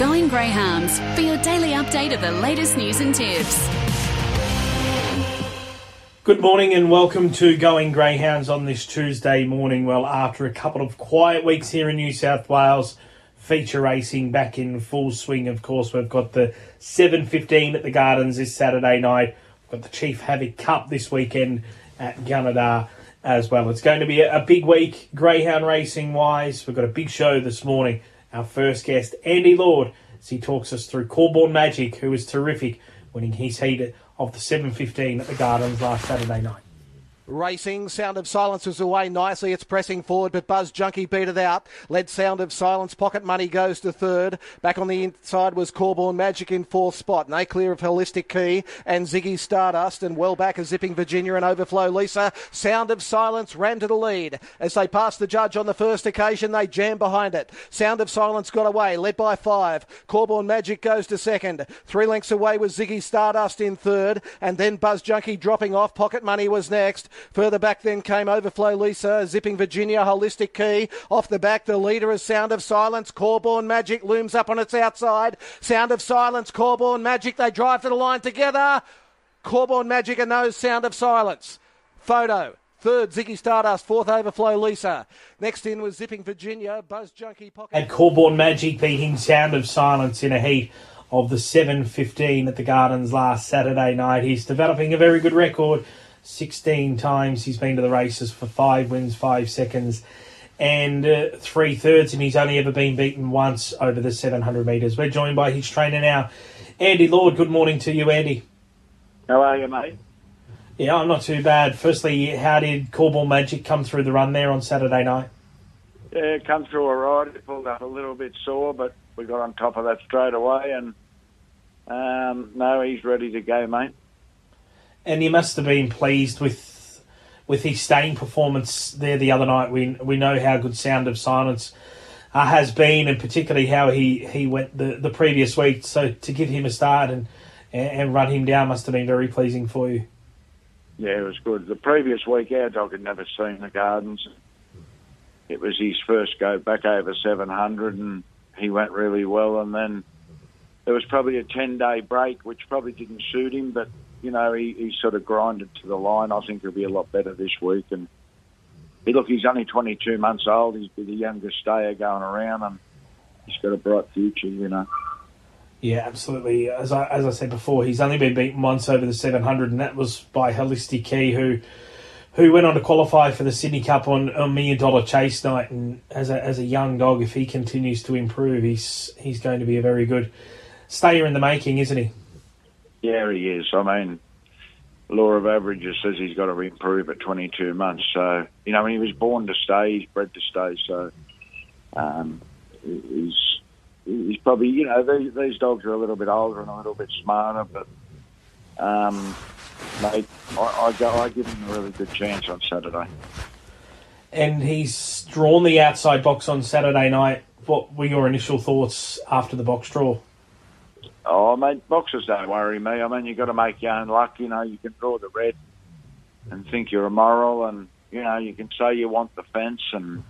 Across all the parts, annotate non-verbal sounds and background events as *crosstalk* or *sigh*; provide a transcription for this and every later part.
Going Greyhounds for your daily update of the latest news and tips. Good morning and welcome to Going Greyhounds on this Tuesday morning. Well, after a couple of quiet weeks here in New South Wales, feature racing back in full swing. Of course, we've got the 7.15 at the Gardens this Saturday night. We've got the Chief Havoc Cup this weekend at Gunnedah as well. It's going to be a, big week, greyhound racing wise. We've got a big show this morning our first guest, Andy Lord, as he talks us through Corborn Magic, who was terrific, winning his heat of the 7.15 at the Gardens last Saturday night. Racing, Sound of Silence is away nicely. It's pressing forward, but Buzz Junkie beat it out. Led Sound of Silence. Pocket Money goes to third. Back on the inside was Corborn Magic in fourth spot. No clear of Holistic Key and Ziggy Stardust. And well back is Zipping Virginia and Overflow Lisa. Sound of Silence ran to the lead. As they passed the judge on the first occasion, they jammed behind it. Sound of Silence got away, led by five. Corborn Magic goes to second. Three lengths away was Ziggy Stardust in third. And then Buzz Junkie dropping off. Pocket Money was next. Further back then came Overflow Lisa, zipping Virginia, Holistic Key. Off the back, the leader is Sound of Silence. Corborn Magic looms up on its outside. Sound of Silence, Corborn Magic. They drive to the line together. Corborn Magic and those Sound of Silence. Photo. Third, Ziggy Stardust. Fourth, Overflow Lisa. Next in was Zipping Virginia, Buzz Junkie Pocket. And Corborn Magic beating Sound of Silence in a heat of the 7.15 at the Gardens last Saturday night. He's developing a very good record 16 times he's been to the races for five wins, five seconds, and uh, three thirds, and he's only ever been beaten once over the 700 metres. We're joined by his trainer now, Andy Lord. Good morning to you, Andy. How are you, mate? Yeah, I'm not too bad. Firstly, how did Corborn Magic come through the run there on Saturday night? Yeah, come through all right. It pulled up a little bit sore, but we got on top of that straight away, and um, no, he's ready to go, mate and he must have been pleased with with his staying performance there the other night. We we know how good Sound of Silence uh, has been, and particularly how he, he went the, the previous week. So to give him a start and and run him down must have been very pleasing for you. Yeah, it was good. The previous week, our dog had never seen the Gardens. It was his first go back over 700, and he went really well. And then there was probably a 10 day break, which probably didn't suit him, but you know, he, he sort of grinded to the line. I think he'll be a lot better this week. And he, look, he's only 22 months old. He's the youngest stayer going around, and he's got a bright future, you know. Yeah, absolutely. As I, as I said before, he's only been beaten once over the 700, and that was by Holistic Key, who who went on to qualify for the Sydney Cup on a million dollar chase night. And as a, as a young dog, if he continues to improve, he's he's going to be a very good stayer in the making, isn't he? Yeah, he is. I mean, law of averages says he's got to improve at 22 months. So, you know, when he was born to stay, he's bred to stay. So, um, he's he's probably, you know, these, these dogs are a little bit older and a little bit smarter, but, um, mate, I, I, go, I give him a really good chance on Saturday. And he's drawn the outside box on Saturday night. What were your initial thoughts after the box draw? Oh, mate, boxers don't worry me. I mean, you've got to make your own luck. You know, you can draw the red and think you're immoral, and you know, you can say you want the fence, and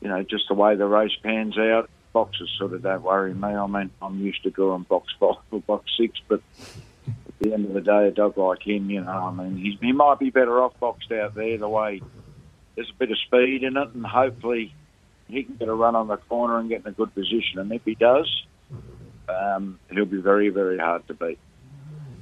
you know, just the way the race pans out. Boxers sort of don't worry me. I mean, I'm used to drawing box five or box six, but at the end of the day, a dog like him, you know, I mean, he's, he might be better off boxed out there. The way there's a bit of speed in it, and hopefully he can get a run on the corner and get in a good position. And if he does, um, he'll be very, very hard to beat.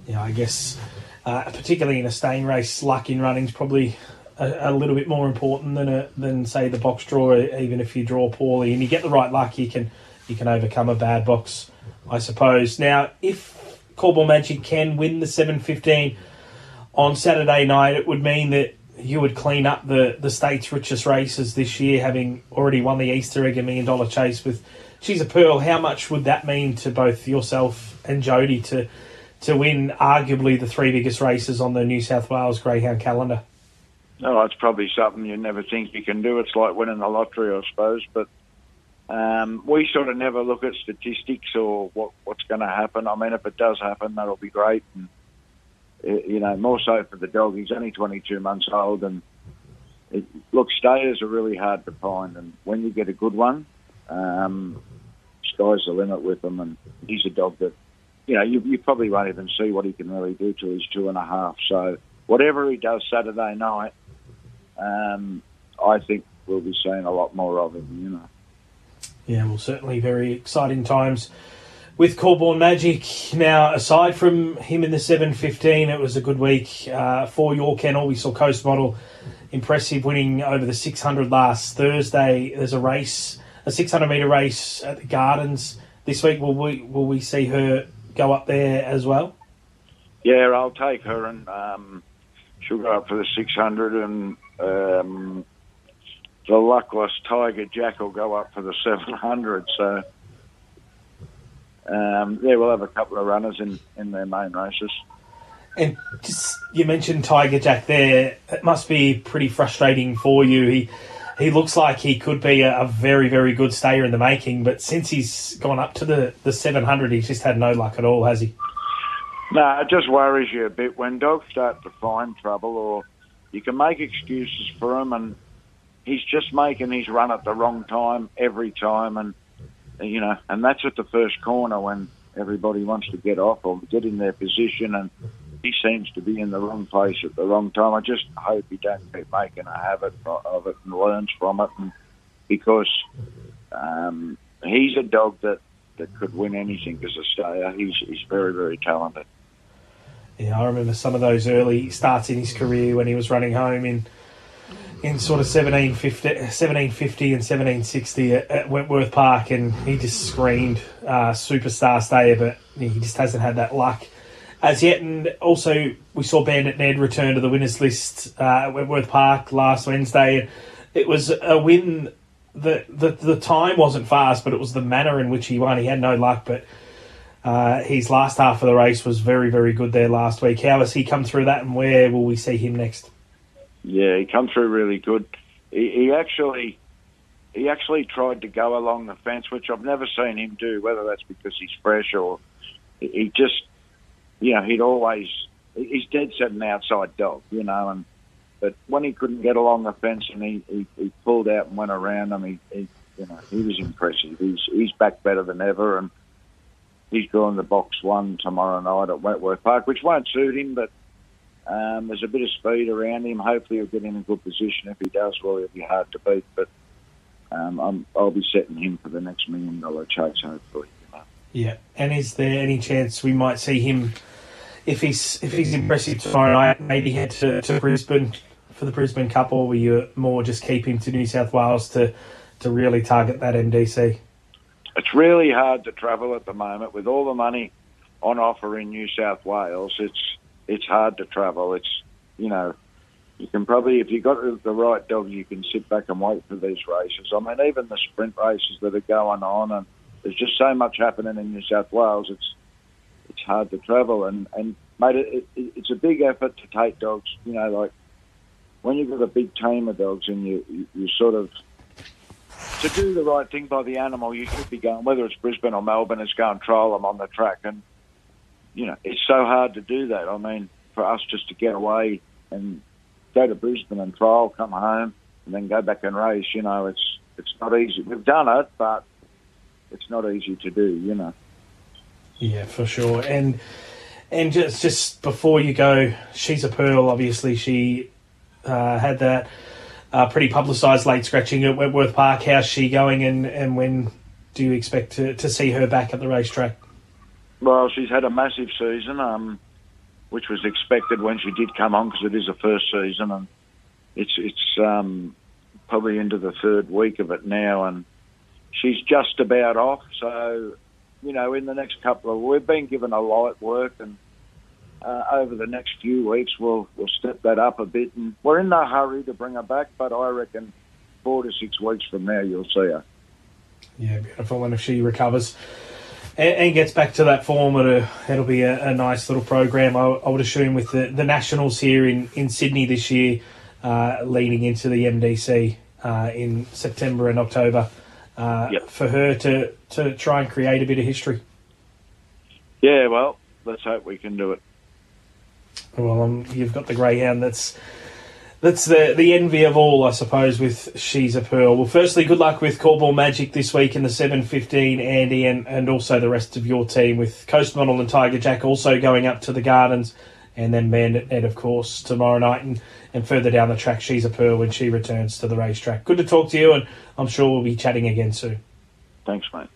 Yeah, I guess, uh, particularly in a staying race, luck in running is probably a, a, little bit more important than a, than say the box draw. Even if you draw poorly and you get the right luck, you can you can overcome a bad box, I suppose. Now, if Corborn Magic can win the seven fifteen on Saturday night, it would mean that you would clean up the, the state's richest races this year, having already won the Easter Egg a million dollar chase with She's a Pearl. How much would that mean to both yourself and Jody to to win arguably the three biggest races on the New South Wales Greyhound calendar? No, it's probably something you never think you can do. It's like winning the lottery, I suppose. But um, we sort of never look at statistics or what, what's going to happen. I mean, if it does happen, that'll be great. And, eh, you know, more so for the dog. He's only 22 months old. And it, look, stayers are really hard to find. And when you get a good one, um, sky's the limit with him, and he's a dog that, you know, you, you probably won't even see what he can really do till he's two and a half. So whatever he does Saturday night, um, I think we'll be seeing a lot more of him. You know. Yeah, well, certainly very exciting times with Corborn Magic. Now, aside from him in the 715, it was a good week uh, for your kennel. We saw Coast Model impressive winning over the 600 last Thursday. There's a race, a 600 metre race at the Gardens this week. Will we will we see her go up there as well? Yeah, I'll take her, and um, she'll go up for the 600, and um, the luckless Tiger Jack will go up for the 700. So um, yeah, we'll have a couple of runners in, in their main races. And just you mentioned Tiger Jack there. It must be pretty frustrating for you. He he looks like he could be a, a very very good stayer in the making, but since he's gone up to the the 700, he's just had no luck at all, has he? No, it just worries you a bit when dogs start to find trouble, or you can make excuses for him, and he's just making his run at the wrong time every time, and you know, and that's at the first corner when everybody wants to get off or get in their position, and he seems to be in the wrong place at the wrong time. I just hope he don't keep making a habit of it and learns from it, and because um, he's a dog that, that could win anything as a stayer. He's he's very very talented. Yeah, I remember some of those early starts in his career when he was running home in in sort of 1750, 1750 and 1760 at, at Wentworth Park, and he just screamed uh, superstar stayer, but he just hasn't had that luck as yet. And also, we saw Bandit Ned return to the winners list uh, at Wentworth Park last Wednesday. It was a win that the, the time wasn't fast, but it was the manner in which he won. He had no luck, but uh, his last half of the race was very, very good there last week. How has he come through that, and where will we see him next? Yeah, he come through really good. He, he actually he actually tried to go along the fence, which I've never seen him do. Whether that's because he's fresh or he just, you know, he'd always he's dead set an outside dog, you know, and but when he couldn't get along the fence and he, he, he pulled out and went around them, he, he you know he was impressive. He's he's back better than ever, and he's going the box one tomorrow night at Wentworth Park, which won't suit him, but um, there's a bit of speed around him. Hopefully, he'll get in a good position. If he does, well, he'll be hard to beat. But um, I'm i will be setting him for the next million dollar chase, hopefully. You know. Yeah, and is there any chance we might see him if he's if he's impressive tomorrow night? Maybe head to, to Brisbane for the Brisbane Cup, or will you more just keep him to New South Wales to to really target that MDC? It's really hard to travel at the moment with all the money on offer in New South Wales. It's it's hard to travel. It's you know you can probably if you got the right dog, you can sit back and wait for these races. I mean, even the sprint races that are going on, and there's just so much happening in New South Wales. It's it's hard to travel, and and mate, it, it, it's a big effort to take dogs. You know, like when you've got a big team of dogs and you you, you sort of to do the right thing by the animal, you should be going, whether it's Brisbane or Melbourne, is go and trial them on the track. And you know, it's so hard to do that. I mean, for us just to get away and go to Brisbane and trial, come home, and then go back and race, you know, it's it's not easy. We've done it, but it's not easy to do, you know. Yeah, for sure. And and just just before you go, she's a pearl. Obviously, she uh, had that uh, pretty publicised late scratching at Wentworth Park. How's she going, and, and when do you expect to, to see her back at the racetrack? Well, she's had a massive season, um, which was expected when she did come on because it is a first season, and it's it's um, probably into the third week of it now, and she's just about off. So, you know, in the next couple of we've been given a light work, and uh, over the next few weeks we'll we'll step that up a bit, and we're in no hurry to bring her back, but I reckon four to six weeks from now you'll see her. Yeah, beautiful, and if she recovers and, and gets back to that form, it'll, it'll be a, a nice little program. I, I, would assume with the, the Nationals here in, in Sydney this year, uh, leading into the MDC uh, in September and October, uh, yep. for her to, to try and create a bit of history. Yeah, well, let's hope we can do it. Well, um, you've got the greyhound that's That's the the envy of all, I suppose, with She's a Pearl. Well, firstly, good luck with Corborn Magic this week in the 7.15, Andy, and, and also the rest of your team with Coast Model and Tiger Jack also going up to the Gardens, and then Bandit Ned of course, tomorrow night, and, and further down the track, She's a Pearl when she returns to the racetrack. Good to talk to you, and I'm sure we'll be chatting again soon. Thanks, mate.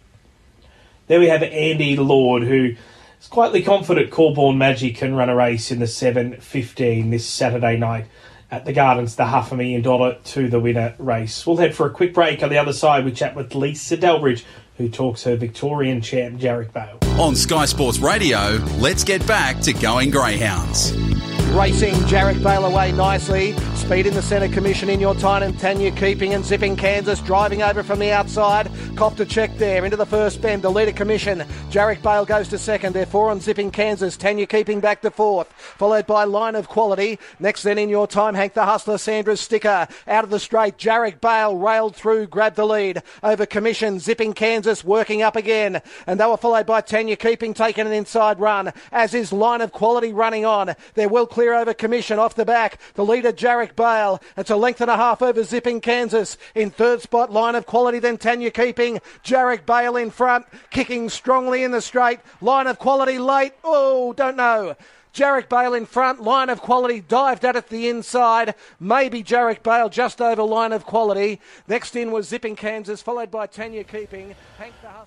There we have Andy Lord, who is quietly confident Corborn Magic can run a race in the 7.15 this Saturday night at the Gardens, the half a million dollar to the winner race. We'll head for a quick break. On the other side, we chat with Lisa Delbridge, who talks her Victorian champ, Jarek Bale. On Sky Sports Radio, let's get back to going Greyhounds. Racing Jarek Bale away nicely. Speed in the centre, commission in your time, and Tanya keeping and zipping Kansas, driving over from the outside. Cop to check there into the first bend. The leader commission. Jarek Bale goes to second. They're four on zipping Kansas. Tanya keeping back to fourth. Followed by line of quality. Next then in your time, Hank the Hustler, Sandra Sticker. Out of the straight, Jarek Bale railed through, grabbed the lead. Over commission, zipping Kansas, working up again. And they were followed by Tanya keeping, taking an inside run. As is line of quality running on. They're well clear over commission off the back. The leader, Jarek Bale. It's a length and a half over zipping Kansas. In third spot, line of quality, then Tanya keeping. Jarek Bale in front, kicking strongly in the straight. Line of quality late. Oh, don't know. Jarek Bale in front, line of quality, dived at it the inside. Maybe Jarek Bale just over line of quality. Next in was Zipping Kansas, followed by Tanya Keeping.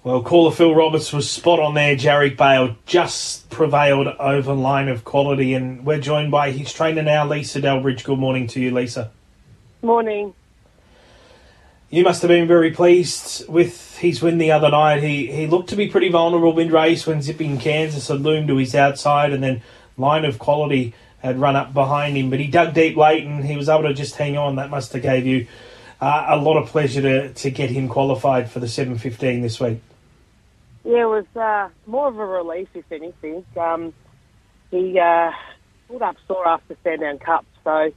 Well, caller Phil Roberts was spot on there. Jarek Bale just prevailed over line of quality, and we're joined by his trainer now, Lisa Delbridge. Good morning to you, Lisa. Morning. You must have been very pleased with his win the other night. He he looked to be pretty vulnerable mid race when Zipping Kansas had loomed to his outside, and then line of quality had run up behind him, but he dug deep late and he was able to just hang on. That must have gave you uh, a lot of pleasure to, to get him qualified for the 7.15 this week. Yeah, it was uh, more of a relief, if anything. Um, he uh, pulled up sore after Sandown Cup, so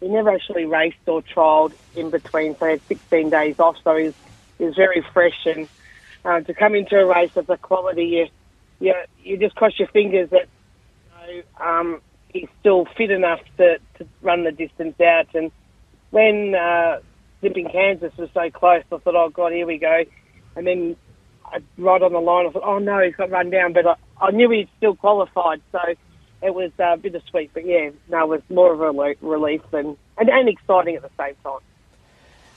he never actually raced or trialled in between, so he had 16 days off, so he was, very fresh. And uh, to come into a race of the quality, you, you, you just cross your fingers that um, he's still fit enough to, to run the distance out. And when uh, Zipping Kansas was so close, I thought, oh, God, here we go. And then I, right on the line, I thought, oh, no, he's got run down. But I, I knew he'd still qualified. So it was a bit uh, bittersweet. But, yeah, no, it was more of a relief than, and, and exciting at the same time.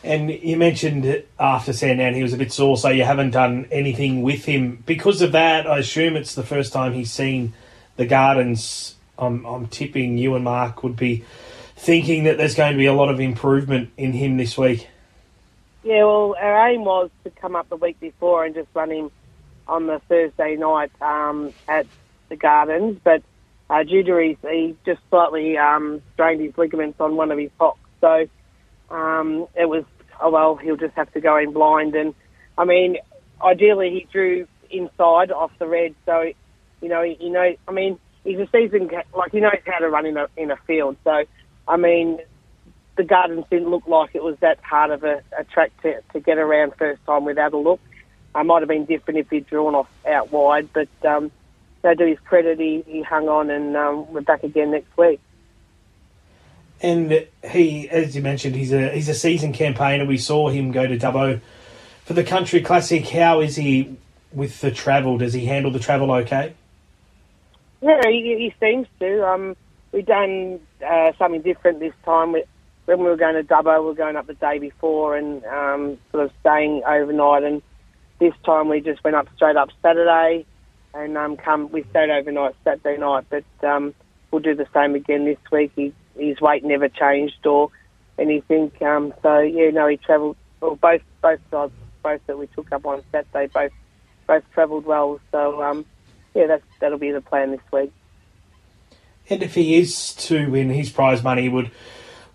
And you mentioned after Sandown he was a bit sore, so you haven't done anything with him. Because of that, I assume it's the first time he's seen – the Gardens, I'm, I'm tipping you and Mark would be thinking that there's going to be a lot of improvement in him this week. Yeah, well, our aim was to come up the week before and just run him on the Thursday night um, at the Gardens, but uh, due to his, he just slightly um, strained his ligaments on one of his hocks, so um, it was oh well, he'll just have to go in blind. And I mean, ideally he drew inside off the red, so you know, you know, I mean, he's a seasoned like he knows how to run in a in a field. So, I mean, the Gardens didn't look like it was that hard of a, a track to, to get around first time without a look. I might have been different if he'd drawn off out wide, but um, to do his credit, he, he hung on and um, we're back again next week. And he, as you mentioned, he's a he's a seasoned campaigner. We saw him go to Dubbo for the Country Classic. How is he with the travel? Does he handle the travel okay? Yeah, he, he seems to. Um, we've done uh, something different this time. We, when we were going to Dubbo, we were going up the day before and um, sort of staying overnight. And this time we just went up straight up Saturday and um, come. We stayed overnight Saturday night, but um, we'll do the same again this week. He, his weight never changed or anything. Um, so yeah, no, he travelled. Well, both both sides, both that we took up on Saturday, both both travelled well. So um, yeah, that's that'll be the plan this week. And if he is to win, his prize money would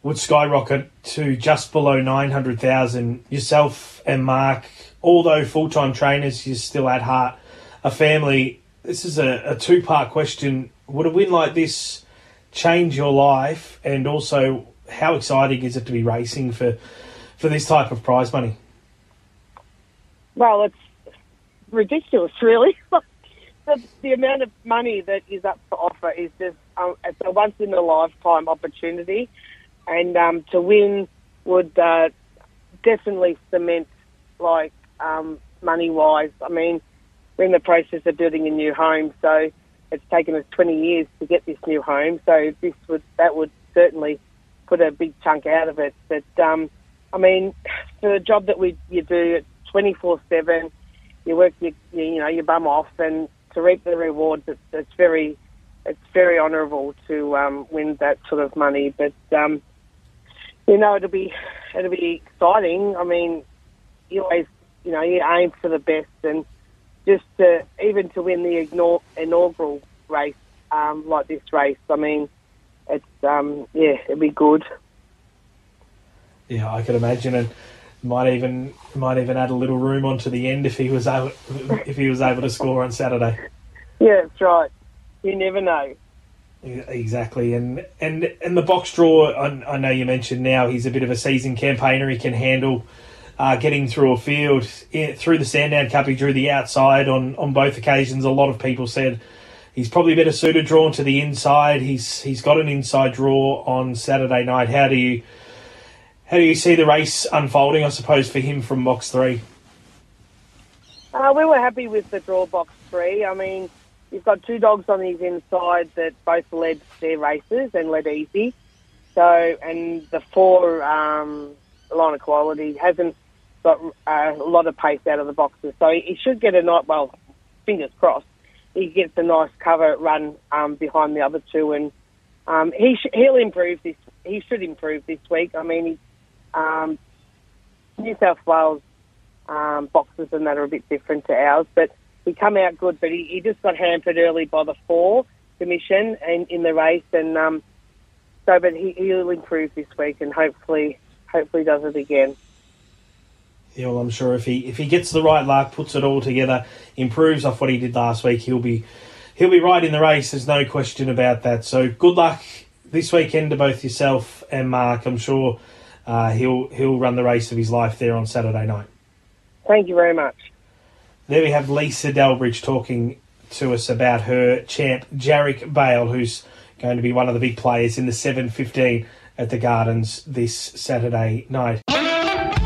would skyrocket to just below nine hundred thousand. Yourself and Mark, although full time trainers, you're still at heart a family. This is a, a two part question. Would a win like this change your life? And also, how exciting is it to be racing for for this type of prize money? Well, it's ridiculous, really. *laughs* the, the amount of money that is up for offer is just um, it's a once in a lifetime opportunity. and um, to win would uh, definitely cement like um, money wise. I mean, we're in the process of building a new home, so it's taken us 20 years to get this new home. So this would that would certainly put a big chunk out of it. But um, I mean, *sighs* for the job that we you do, it's 24 seven. You work you know your bum off, and to reap the rewards, it's, it's very it's very honourable to um, win that sort of money. But um, you know, it'll be it'll be exciting. I mean, you always you know you aim for the best, and just to even to win the inaugural race um, like this race, I mean, it's um, yeah, it'd be good. Yeah, I could imagine, and might even might even add a little room onto the end if he was able if he was able to score on Saturday. Yeah, that's right. You never know. Exactly, and and and the box draw. I, I know you mentioned now he's a bit of a seasoned campaigner. He can handle uh, getting through a field Yeah, through the Sandown Cup. He drew the outside on on both occasions. A lot of people said he's probably better suited drawn to the inside. He's he's got an inside draw on Saturday night. How do you how do you see the race unfolding? I suppose for him from box three. Uh, we were happy with the draw box three. I mean, you've got two dogs on his inside that both led their races and led easy. So, and the four, um, line of quality hasn't got uh, a lot of pace out of the boxes. So he should get a night. Well, fingers crossed, he gets a nice cover run um, behind the other two, and um, he sh- he'll improve this. He should improve this week. I mean, he, um, New South Wales um, boxes and that are a bit different to ours, but he come out good. But he, he just got hampered early by the four commission and in the race, and um, so but he, he'll improve this week and hopefully hopefully does it again. Yeah, well, I'm sure if he if he gets the right luck, puts it all together, improves off what he did last week, he'll be he'll be right in the race. There's no question about that. So good luck this weekend to both yourself and Mark. I'm sure uh, he'll he'll run the race of his life there on Saturday night. Thank you very much. There we have Lisa Delbridge talking to us about her champ Jarek Bale, who's going to be one of the big players in the 7:15 at the Gardens this Saturday night.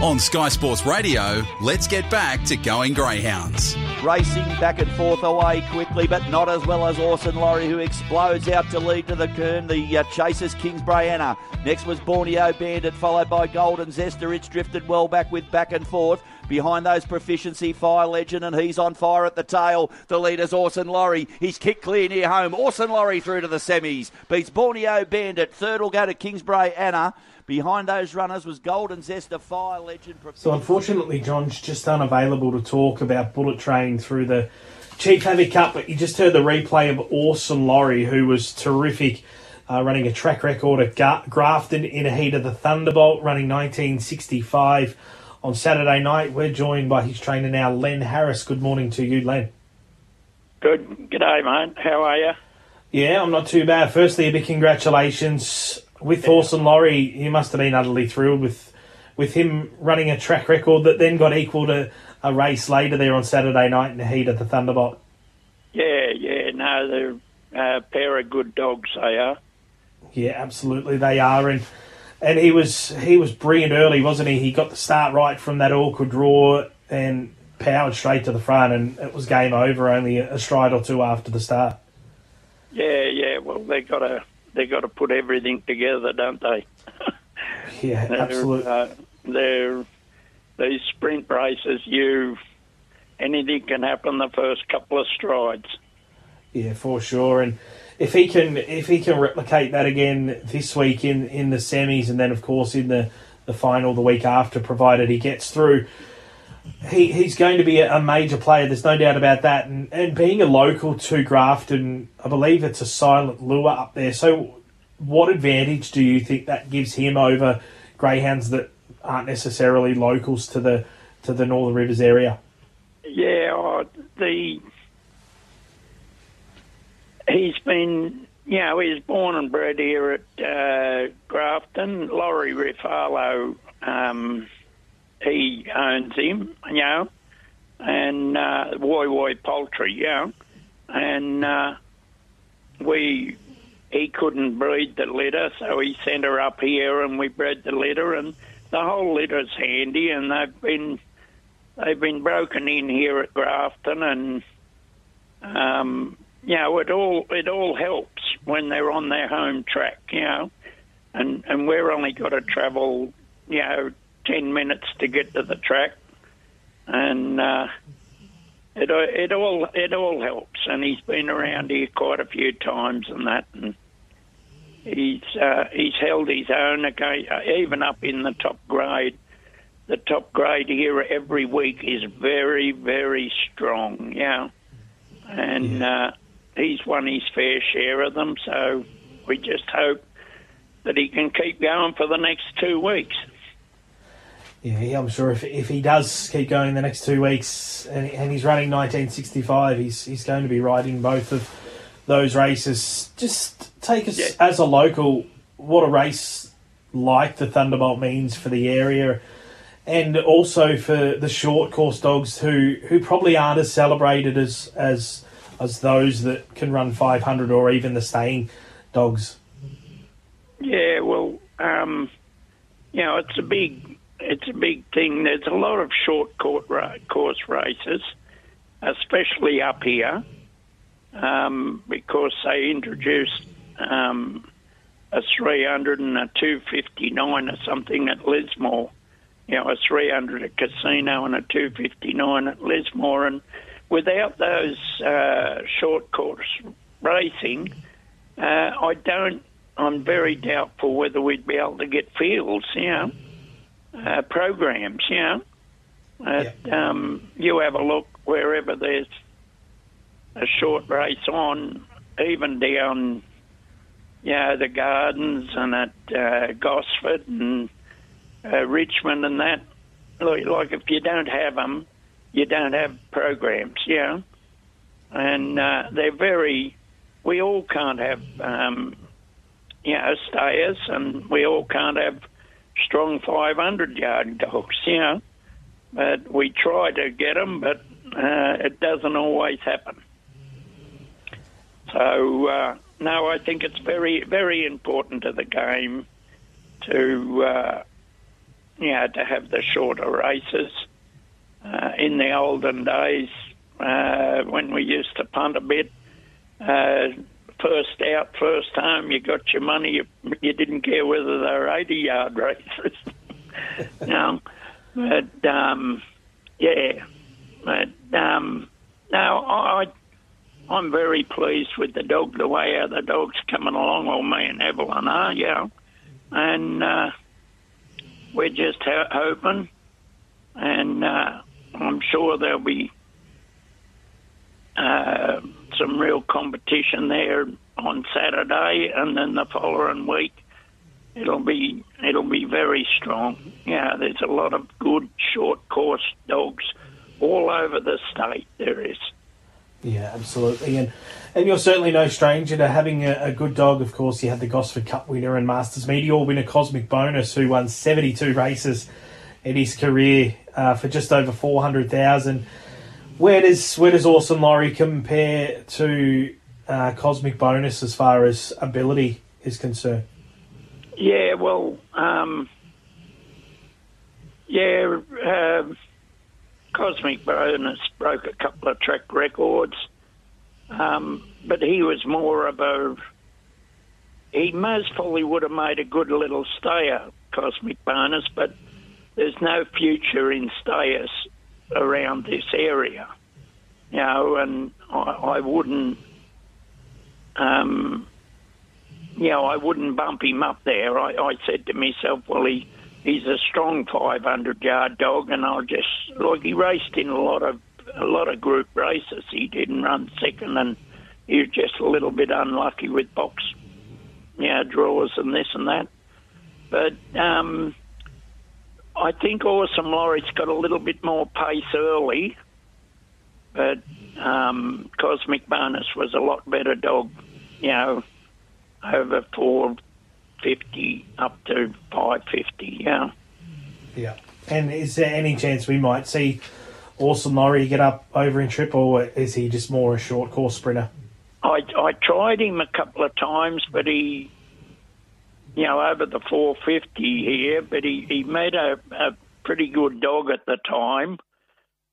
On Sky Sports Radio, let's get back to going Greyhounds. Racing back and forth away quickly, but not as well as Orson Laurie, who explodes out to lead to the Kern. The uh, chasers Kingsbury Anna. Next was Borneo Bandit, followed by Golden Zester. It's drifted well back with back and forth. Behind those proficiency, Fire Legend, and he's on fire at the tail. The leader's Orson Laurie. He's kicked clear near home. Orson Laurie through to the semis. Beats Borneo Bandit. Third will go to Kingsbury Anna. Behind those runners was Golden Zester, Fire Legend. So unfortunately, John's just unavailable to talk about Bullet Train through the Chief Havoc Cup. But you just heard the replay of Orson Laurie, who was terrific, uh, running a track record at Ga- Grafton in a heat of the Thunderbolt, running 1965 on Saturday night. We're joined by his trainer now, Len Harris. Good morning to you, Len. Good. G'day, mate. How are you? Yeah, I'm not too bad. Firstly, a big congratulations with Orson Laurie. he must have been utterly thrilled with with him running a track record that then got equal to a race later there on Saturday night in the heat of the Thunderbolt. Yeah, yeah. No, they're a pair of good dogs. They are. Yeah, absolutely they are, and and he was he was brilliant early, wasn't he? He got the start right from that awkward draw and powered straight to the front, and it was game over only a stride or two after the start. Yeah, yeah. Well, they got to they got to put everything together, don't they? *laughs* Yeah, They're, absolutely. Uh, they're these sprint races. You anything can happen the first couple of strides. Yeah, for sure. And if he can if he can replicate that again this week in, in the semis and then of course in the, the final the week after, provided he gets through, he he's going to be a, major player. There's no doubt about that. And and being a local to Grafton, I believe it's a silent lure up there. So, what advantage do you think that gives him over greyhounds that aren't necessarily locals to the to the Northern Rivers area? Yeah, oh, the he's been, you know, he's born and bred here at uh, Grafton. Laurie Rifalo, um, he owns him, you know, and uh, Woy Woy Poultry, you know, and uh, we he couldn't breed the litter, so he sent her up here, and we bred the litter, and the whole litter's handy, and they've been they've been broken in here at Grafton, and um, you know it all it all helps when they're on their home track, you know, and and we're only got to travel, you know, ten minutes to get to the track, and. Uh, it, it all it all helps, and he's been around here quite a few times and that, and he's uh, he's held his own okay, uh, even up in the top grade. The top grade here every week is very very strong, yeah, and Uh, he's won his fair share of them. So we just hope that he can keep going for the next two weeks. Yeah, I'm sure if, if he does keep going the next two weeks and, and he's running 1965, he's he's going to be riding both of those races. Just take us Yeah. as a local what a race like the Thunderbolt means for the area, and also for the short course dogs who, who probably aren't as celebrated as as as those that can run 500 or even the staying dogs. Yeah, well, um, you know, it's a big, it's a big thing. There's a lot of short court ra- course races, especially up here, um, because they introduced um, a 300 and a 259 or something at Lismore. You know, a 300 at Casino and a 259 at Lismore, and without those uh, short course racing, uh, I don't. I'm very doubtful whether we'd be able to get fields, you know, uh, programs, you know. Uh, um, you have a look wherever there's a short race on, even down, you know, the Gardens and at uh, Gosford and uh, Richmond and that. Like, like if you don't have them, you don't have programs, you know. And uh, they're very. We all can't have um, you know, stayers, and we all can't have strong 500 yard dogs, you know. But we try to get them, but uh, it doesn't always happen. So, uh, no, I think it's very, very important to the game to, uh, you know, to have the shorter races. Uh, in the olden days, uh, when we used to punt a bit, uh, first out, first home, you got your money. You, you didn't care whether they were 80 yard *laughs* races. no, but um, yeah, but um, no, I, I'm very pleased with the dog, the way how the dog's coming along. Well, me and Evelyn are, yeah, and uh, we're just ho- hoping, and uh, I'm sure there'll be uh, some real competition there on Saturday, and then the following week it'll be it'll be very strong. Yeah, there's a lot of good short course dogs all over the state. There is. Yeah, absolutely, and and you're certainly no stranger to having a, a good dog. Of course, you had the Gosford Cup winner and Masters Media winner Cosmic Bonus, who won 72 races in his career uh, for just over 400,000. Where does where does Awesome Laurie compare to uh, Cosmic Bonus as far as ability is concerned? Yeah, well, um, yeah, um Cosmic Bonus broke a couple of track records, um, but he was more of a. He most probably would have made a good little stayer, Cosmic Bonus, but there's no future in stayers around this area, you know, and I, I wouldn't. Um, you know, I wouldn't bump him up there. I, I said to myself, well, he he's a strong 500 yard dog, and I'll just like he raced in a lot of a lot of group races. He didn't run second, and he was just a little bit unlucky with box, you know, draws and this and that. But um, I think Awesome Laurie's got a little bit more pace early, but um, Cosmic Bonus was a lot better dog, you know, over 450 up to 550, yeah. Yeah. And is there any chance we might see Awesome Laurie get up over in trip, or is he just more a short course sprinter? I I tried him a couple of times, but he, you know, over the 450 here, but he he made a, a pretty good dog at the time.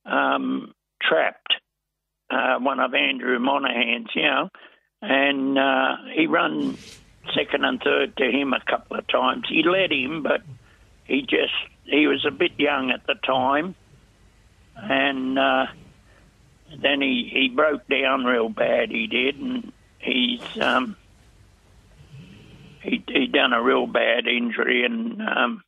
Um, trapped uh, one of Andrew Monaghan's, you know, and uh, he run second and third to him a couple of times. He led him, but he just he was a bit young at the time, and uh, then he he broke down real bad. He did, and he's um, he he done a real bad injury, and um,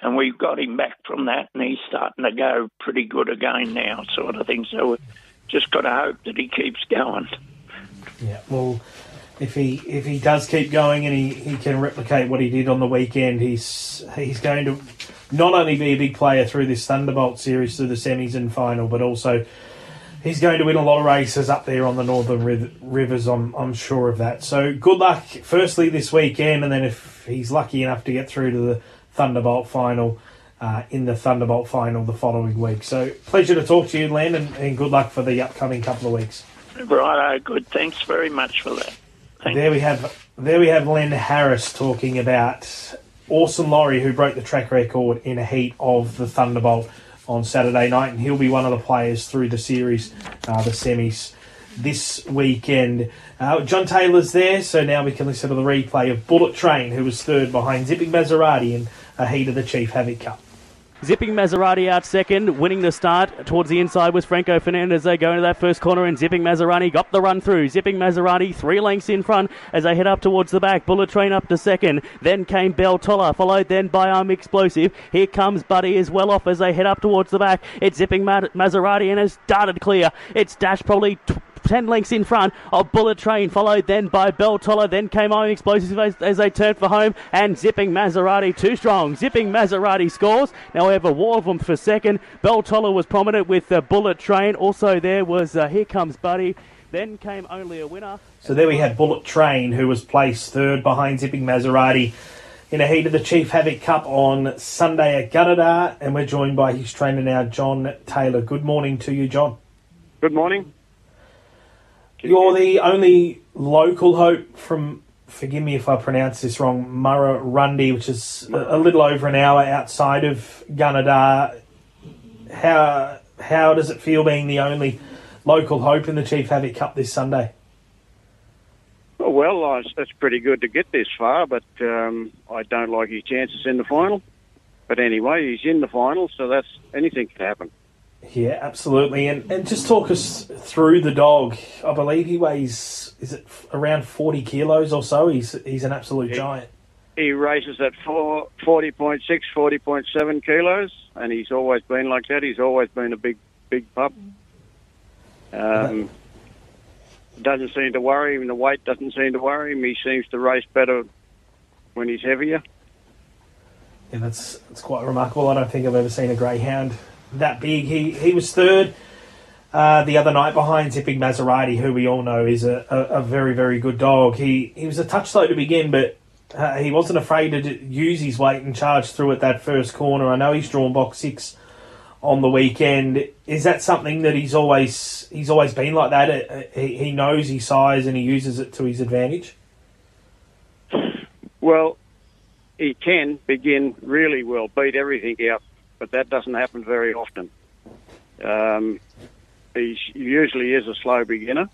and we've got him back from that, and he's starting to go pretty good again now, sort of thing. So we've just got to hope that he keeps going. Yeah, well, if he if he does keep going and he, he can replicate what he did on the weekend, he's he's going to not only be a big player through this Thunderbolt series through the semis and final, but also he's going to win a lot of races up there on the northern riv- rivers. I'm I'm sure of that. So good luck, firstly this weekend, and then if he's lucky enough to get through to the Thunderbolt final. Uh, in the Thunderbolt final the following week. So, pleasure to talk to you, Len, and, and good luck for the upcoming couple of weeks. Righto, good. Thanks very much for that. There we have there we have Len Harris talking about Orson Laurie, who broke the track record in a heat of the Thunderbolt on Saturday night, and he'll be one of the players through the series, uh, the semis this weekend. Uh, John Taylor's there, so now we can listen to the replay of Bullet Train, who was third behind Zipping Maserati in a heat of the Chief Havoc Cup. Zipping Maserati out second, winning the start. Towards the inside was Franco Fernandez. They go into that first corner, and Zipping Maserati got the run through. Zipping Maserati three lengths in front as they head up towards the back. Bullet Train up to second. Then came Bell Toller, followed then by Arm Explosive. Here comes Buddy as well off as they head up towards the back. It's Zipping Ma- Maserati and has darted clear. It's dashed probably. 10 lengths in front of Bullet Train, followed then by Bell Toller. Then came Iron Explosive as, as they turned for home, and Zipping Maserati too strong. Zipping Maserati scores. Now, we have a war of them for second. Bell Toller was prominent with uh, Bullet Train. Also, there was uh, Here Comes Buddy. Then came only a winner. So there we had Bullet Train, who was placed third behind Zipping Maserati in a heat of the Chief Havoc Cup on Sunday at Gunnedah, and we're joined by his trainer now, John Taylor. Good morning to you, John. Good morning. You're the only local hope from, forgive me if I pronounce this wrong, Murrurundi, which is a, a little over an hour outside of Gunnedah. How how does it feel being the only local hope in the Chief Havoc Cup this Sunday? Oh, Well, uh, it's pretty good to get this far, but um, I don't like his chances in the final. But anyway, he's in the final, so that's anything can happen. Yeah, absolutely. And and just talk us through the dog. I believe he weighs is it around forty kilos or so. He's he's an absolute giant. He races at four, 40.6, 40.7 kilos, and he's always been like that. He's always been a big, big pup. Um, doesn't seem to worry him. The weight doesn't seem to worry him. He seems to race better when he's heavier. Yeah, that's that's quite remarkable. I don't think I've ever seen a greyhound that big. He he was third uh, the other night behind Zipping Maserati, who we all know is a, a, a very very good dog. He he was a touch slow to begin, but uh, he wasn't afraid to use his weight and charge through at that first corner. I know he's drawn box six on the weekend. Is that something that he's always he's always been like that? Uh, He, he knows his size and he uses it to his advantage. Well, he can begin really well, beat everything out, but that doesn't happen very often. Um, he usually is a slow beginner,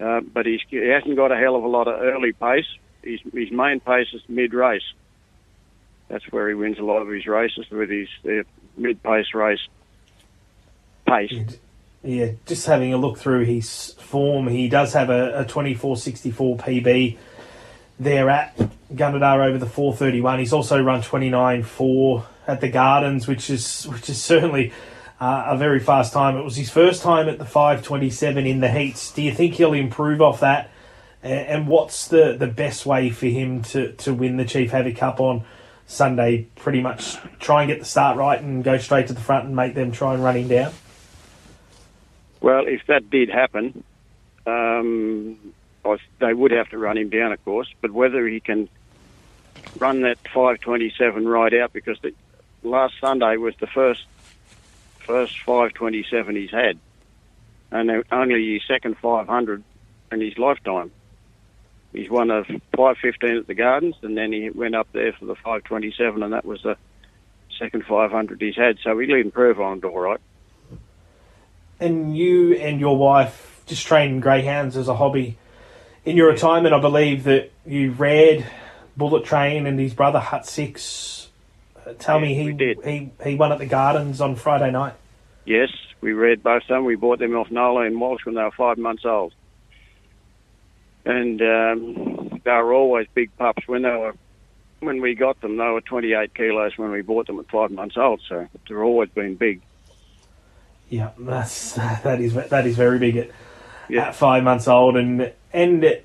uh, but he hasn't got a hell of a lot of early pace. His, his main pace is mid race. That's where he wins a lot of his races with his uh, mid pace race pace. Yeah, just having a look through his form, he does have a, a 24.64 PB there at Gunnedah over the 431. He's also run 29.4 at the Gardens, which is which is certainly uh, a very fast time. It was his first time at the 527 in the heats. Do you think he'll improve off that? And what's the, the best way for him to, to win the Chief Havoc Cup on Sunday? Pretty much try and get the start right and go straight to the front and make them try and run him down? Well, if that did happen, um, I- they would have to run him down, of course. But whether he can run that 527 right out, because the, last Sunday was the first first 527 he's had, and only his second 500 in his lifetime. He's won a 515 at the Gardens, and then he went up there for the 527, and that was the second 500 he's had. So he lead improve on it all right. And you and your wife just train greyhounds as a hobby. In your retirement, I believe that you read Bullet Train and his brother Hut Six. Tell me he he he won at the Gardens on Friday night. Yes, we read both of them. We bought them off Nola and Walsh when they were five months old. And um, they were always big pups. When they were, when we got them, they were 28 kilos when we bought them at five months old. So they've always been big. Yeah, that's *laughs* that is that is very big at, at five months old, and and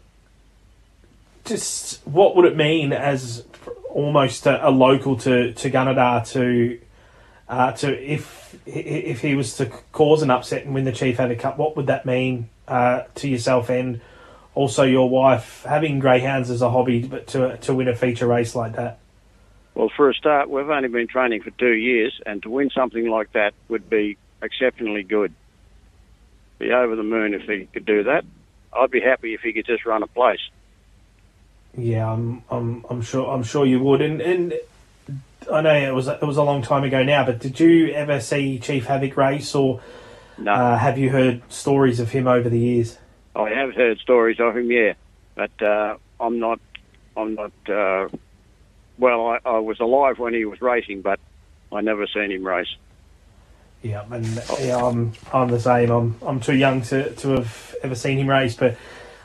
just what would it mean as almost a, a local to to Gunnedah to uh, to if if he was to cause an upset and win the Chief Havoc Cup, what would that mean uh, to yourself and also your wife having greyhounds as a hobby, but to to win a feature race like that? Well, for a start, we've only been training for two years, and to win something like that would be exceptionally good. Be over the moon if he could do that. I'd be happy if he could just run a place. Yeah, I'm, I'm, I'm sure, I'm sure you would. And, and I know it was, it was a long time ago now, but did you ever see Chief Havoc race, or No. uh, have you heard stories of him over the years? I have heard stories of him, yeah, but uh, I'm not. I'm not. Uh, well, I, I was alive when he was racing, but I never seen him race. Yeah, and yeah, I'm, I'm the same. I'm, I'm too young to, to have ever seen him race, but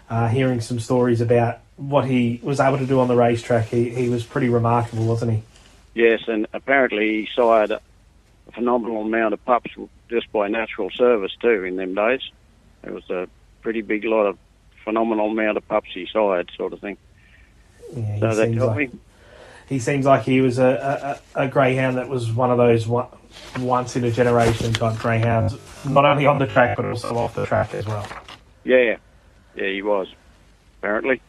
uh, hearing some stories about what he was able to do on the racetrack, he, he was pretty remarkable, wasn't he? Yes, and apparently he sired a phenomenal amount of pups just by natural service too. In them days, it was a pretty big lot of phenomenal amount of pups he sired, sort of thing. Yeah, he so that seems helped like- me. He seems like he was a, a, a greyhound that was one of those one, once in a generation type greyhounds, not only on the track but also off the track as well. Yeah, yeah, he was. Apparently.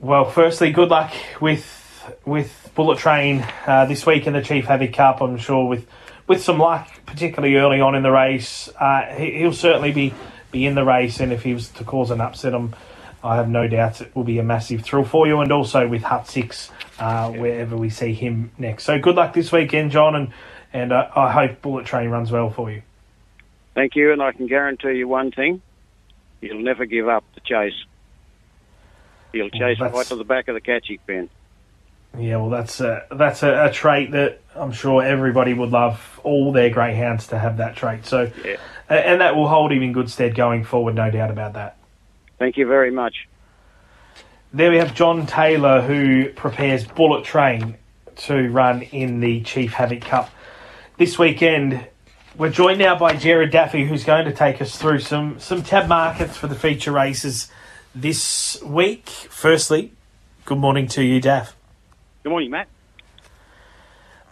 Well, firstly, good luck with with Bullet Train uh, this week in the Chief Havoc Cup. I'm sure with with some luck, particularly early on in the race, uh, he, he'll certainly be be in the race. And if he was to cause an upset, i I have no doubts it will be a massive thrill for you. And also with Hut Six, uh, wherever we see him next. So good luck this weekend, John, and and uh, I hope Bullet Train runs well for you. Thank you, and I can guarantee you one thing: he'll never give up the chase. He'll chase that's- right to the back of the catching pen. Yeah, well, that's a, that's a, a trait that I'm sure everybody would love all their greyhounds to have that trait. So, Yeah. and that will hold him in good stead going forward, no doubt about that. Thank you very much. There we have John Taylor, who prepares Bullet Train to run in the Chief Havoc Cup this weekend. We're joined now by Jared Daffy, who's going to take us through some some tab markets for the feature races this week. Firstly, good morning to you, Daff. Good morning, Matt.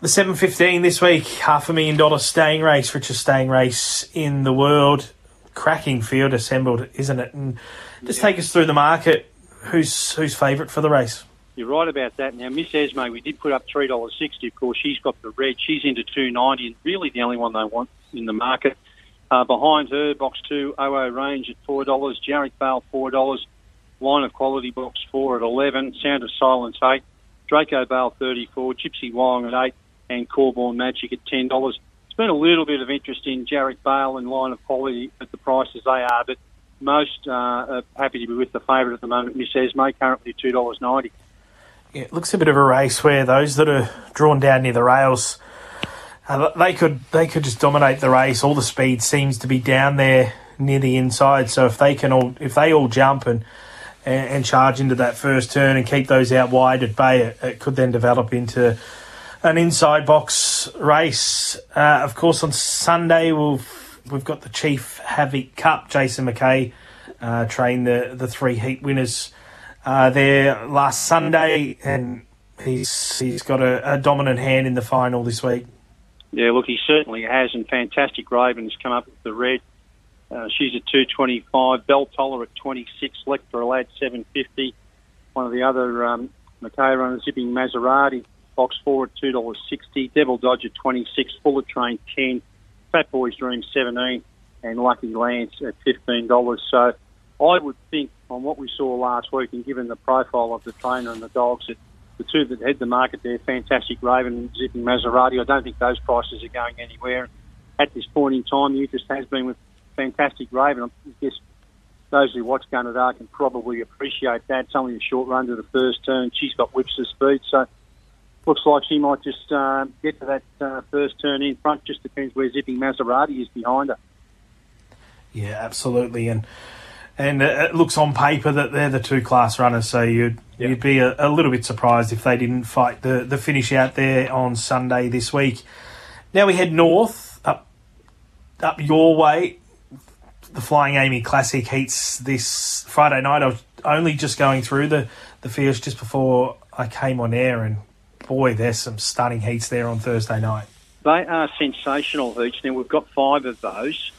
The 715 this week, half a million dollar staying race, richest staying race in the world. Cracking field assembled, isn't it? And just take us through the market. Who's who's favourite for the race? You're right about that. Now, Miss Esme, we did put up three dollars sixty. Of course, she's got the red. She's into two ninety, and really the only one they want in the market. Uh, behind her, box two, OO range at four dollars. Jarek Bale four dollars. Line of quality box four at eleven. Sound of Silence eight. Draco Bale thirty four. Gypsy Wong at eight, and Corborn Magic at ten dollars. There's been a little bit of interest in Jarek Bale and line of quality at the prices they are, but most uh, are happy to be with the favourite at the moment, Miss Esme, currently two dollars ninety. Yeah, it looks a bit of a race where those that are drawn down near the rails, uh, they could they could just dominate the race. All the speed seems to be down there near the inside. So if they can all if they all jump and and, charge into that first turn and keep those out wide at bay, it, it could then develop into an inside box race. Uh, of course, on Sunday we've we've got the Chief Havoc Cup. Jason McKay uh, trained the the three heat winners uh, there last Sunday, and he's he's got a, a dominant hand in the final this week. Yeah, look, he certainly has, and fantastic Ravens come up with the red. Uh, she's at 225. Bell Toller at 26. Lecter Lad 750. One of the other um, McKay runners, Zipping Maserati, box four at $2.60. Devil Dodge at 26. Bullet Train 10. Fat Boy's Dream 17. And Lucky Lance at $15. So I would think on what we saw last week and given the profile of the trainer and the dogs that the two that head the market there, Fantastic Raven and Zipping Maserati, I don't think those prices are going anywhere. At this point in time, the interest has been with Fantastic Raven. I guess those who watch Gunnedah can probably appreciate that. It's only a short run to the first turn. She's got whips of speed, so looks like she might just uh, get to that uh, first turn in front. Just depends where Zipping Maserati is behind her. Yeah, absolutely, and and it looks on paper that they're the two class runners. So you'd you'd be a, a, little bit surprised if they didn't fight the the finish out there on Sunday this week. Now we head north up up your way. The Flying Amy Classic heats this Friday night. I was only just going through the the fields just before I came on air, and boy, there's some stunning heats there on Thursday night. They are sensational heats. Now we've got five of those.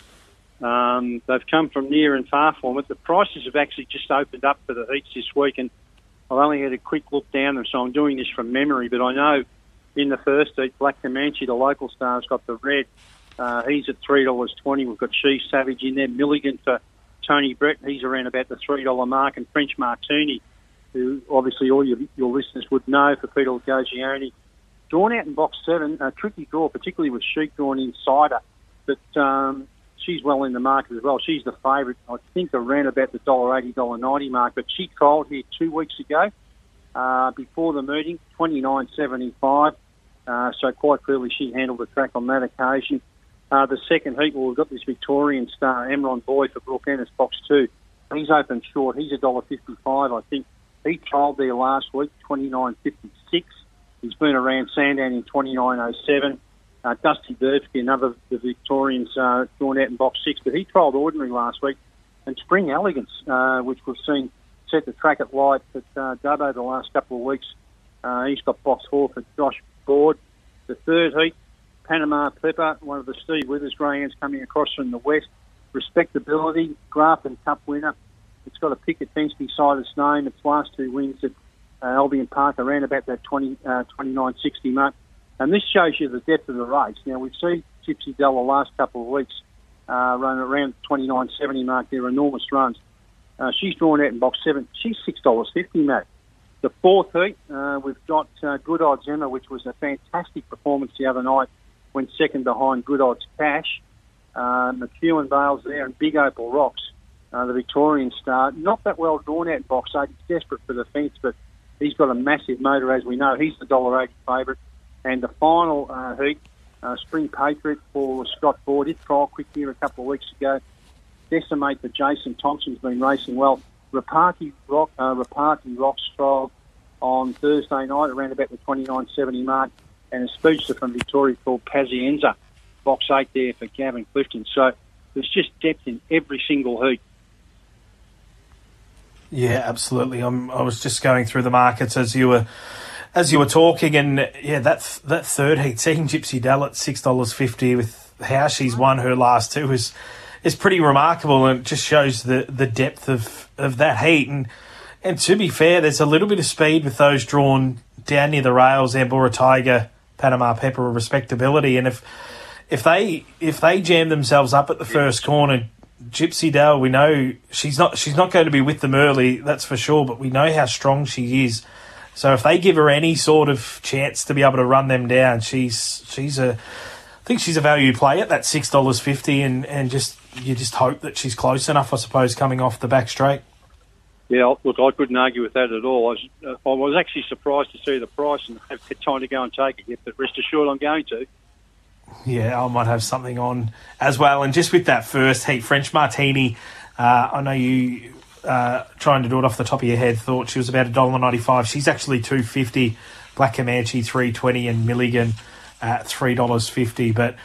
Um, they've come from near and far from it. The prices have actually just opened up for the heats this week, and I've only had a quick look down them, so I'm doing this from memory. But I know in the first heat, Black Comanche, the local star, has got the red. Uh, he's at three dollars twenty. We've got She Savage in there. Milligan for Tony Brett. He's around about the three dollar mark, and French Martini, who obviously all your, your listeners would know for Peter Gagioni. Drawn out in box seven, a tricky draw, particularly with Sheik drawn inside her. But um, she's well in the market as well. She's the favourite, I think, around about the dollar eighty, dollar ninety mark. But she trialled here two weeks ago uh, before the meeting, twenty nine seventy five. Uh, so quite clearly, she handled the track on that occasion. Uh, the second heat, well, we've got this Victorian star, Emron Boy for Brooke Ennis, box two. He's open short. He's a dollar fifty-five, I think. He trialled there last week, twenty nine fifty-six. He's been around Sandown in twenty nine oh seven. Uh, Dusty Birdski, another of the Victorians, uh, drawn out in box six, but he trialled ordinary last week. And Spring Elegance, uh, which we've seen set the track at light at uh, Dubbo the last couple of weeks. Uh, he's got box four for Josh Board. The third heat, Panama Pepper, one of the Steve Withers greyhounds coming across from the west. Respectability, Grafton Cup winner. It's got a picket fence beside its name. Its last two wins at uh, Albion Park around about that 20, uh, 29.60 mark. And this shows you the depth of the race. Now, we've seen Gypsy Dell the last couple of weeks uh, run around the 29.70 mark. They're enormous runs. Uh, she's drawn out in box seven. She's $6.50, Matt. The fourth heat, uh, we've got uh, Good Odds Emma, which was a fantastic performance the other night when second behind Good Odds Cash. Uh, McEwen Bales there and Big Opal Rocks, uh, the Victorian star. Not that well drawn out in box eight. He's desperate for the fence, but he's got a massive motor, as we know. He's the $1.80 favourite. And the final uh, heat, uh, Spring Patriot for Scott Ford. His trial quick here a couple of weeks ago. Decimate for Jason Thompson's been racing well. Rapati Rock, uh, Rapati Rocks trial on Thursday night around about the 29.70 mark, and a speedster from Victoria called Pazienza, box eight there for Gavin Clifton. So there's just depth in every single heat. Yeah, absolutely. I'm, I was just going through the markets as you were as you were talking, and yeah, that that third heat, seeing Gypsy Dell at six dollars fifty with how she's won her last two is is pretty remarkable, and it just shows the the depth of of that heat. And and to be fair, there's a little bit of speed with those drawn down near the rails, Ambora Tiger, Panama Pepper, respectability, and if if they if they jam themselves up at the first corner, Gypsy Dell, we know she's not she's not going to be with them early, that's for sure. But we know how strong she is. So if they give her any sort of chance to be able to run them down, she's she's a I think she's a value play at that six dollars fifty, and and just you just hope that she's close enough, I suppose, coming off the back straight. Yeah, look, I couldn't argue with that at all. I was, uh, I was actually surprised to see the price and have had *laughs* time to go and take it yet, but rest assured I'm going to. Yeah, I might have something on as well. And just with that first heat, French Martini, uh, I know you uh, trying to do it off the top of your head, thought she was about a dollar ninety five. She's actually two fifty. Black Comanche three twenty and Milligan at three dollars fifty. But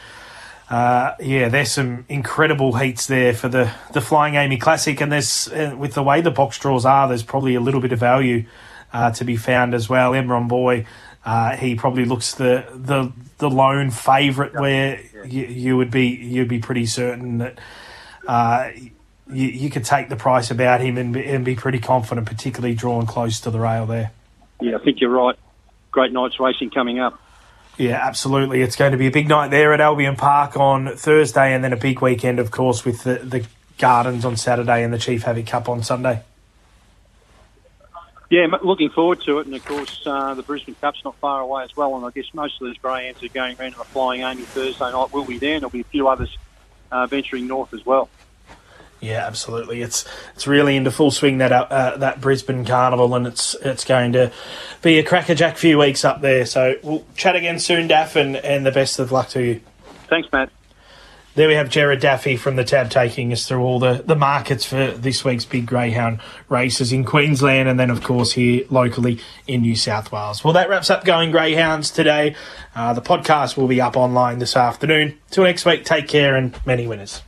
uh, yeah, there's some incredible heats there for the the Flying Amy Classic, and there's uh, with the way the box draws are, there's probably a little bit of value uh, to be found as well. Emron Boy, uh, he probably looks the the the lone favourite where you, you would be you'd be pretty certain that uh, you, you could take the price about him and be, and be pretty confident, particularly drawn close to the rail there. Yeah, I think you're right. Great night's racing coming up. Yeah, absolutely. It's going to be a big night there at Albion Park on Thursday, and then a big weekend, of course, with the the, Gardens on Saturday and the Chief Havoc Cup on Sunday. Yeah, looking forward to it, and of course uh, the Brisbane Cup's not far away as well. And I guess most of those greyhounds are going around on a flying Amy Thursday night. We'll be there, and there'll be a few others uh, venturing north as well. Yeah, absolutely. It's it's really into full swing that uh, that Brisbane Carnival, and it's it's going to be a crackerjack few weeks up there. So we'll chat again soon, Daff, and, and the best of luck to you. Thanks, Matt. There we have Jared Daffy from the tab taking us through all the, the markets for this week's big greyhound races in Queensland and then, of course, here locally in New South Wales. Well, that wraps up Going Greyhounds today. Uh, the podcast will be up online this afternoon. Till next week, take care and many winners.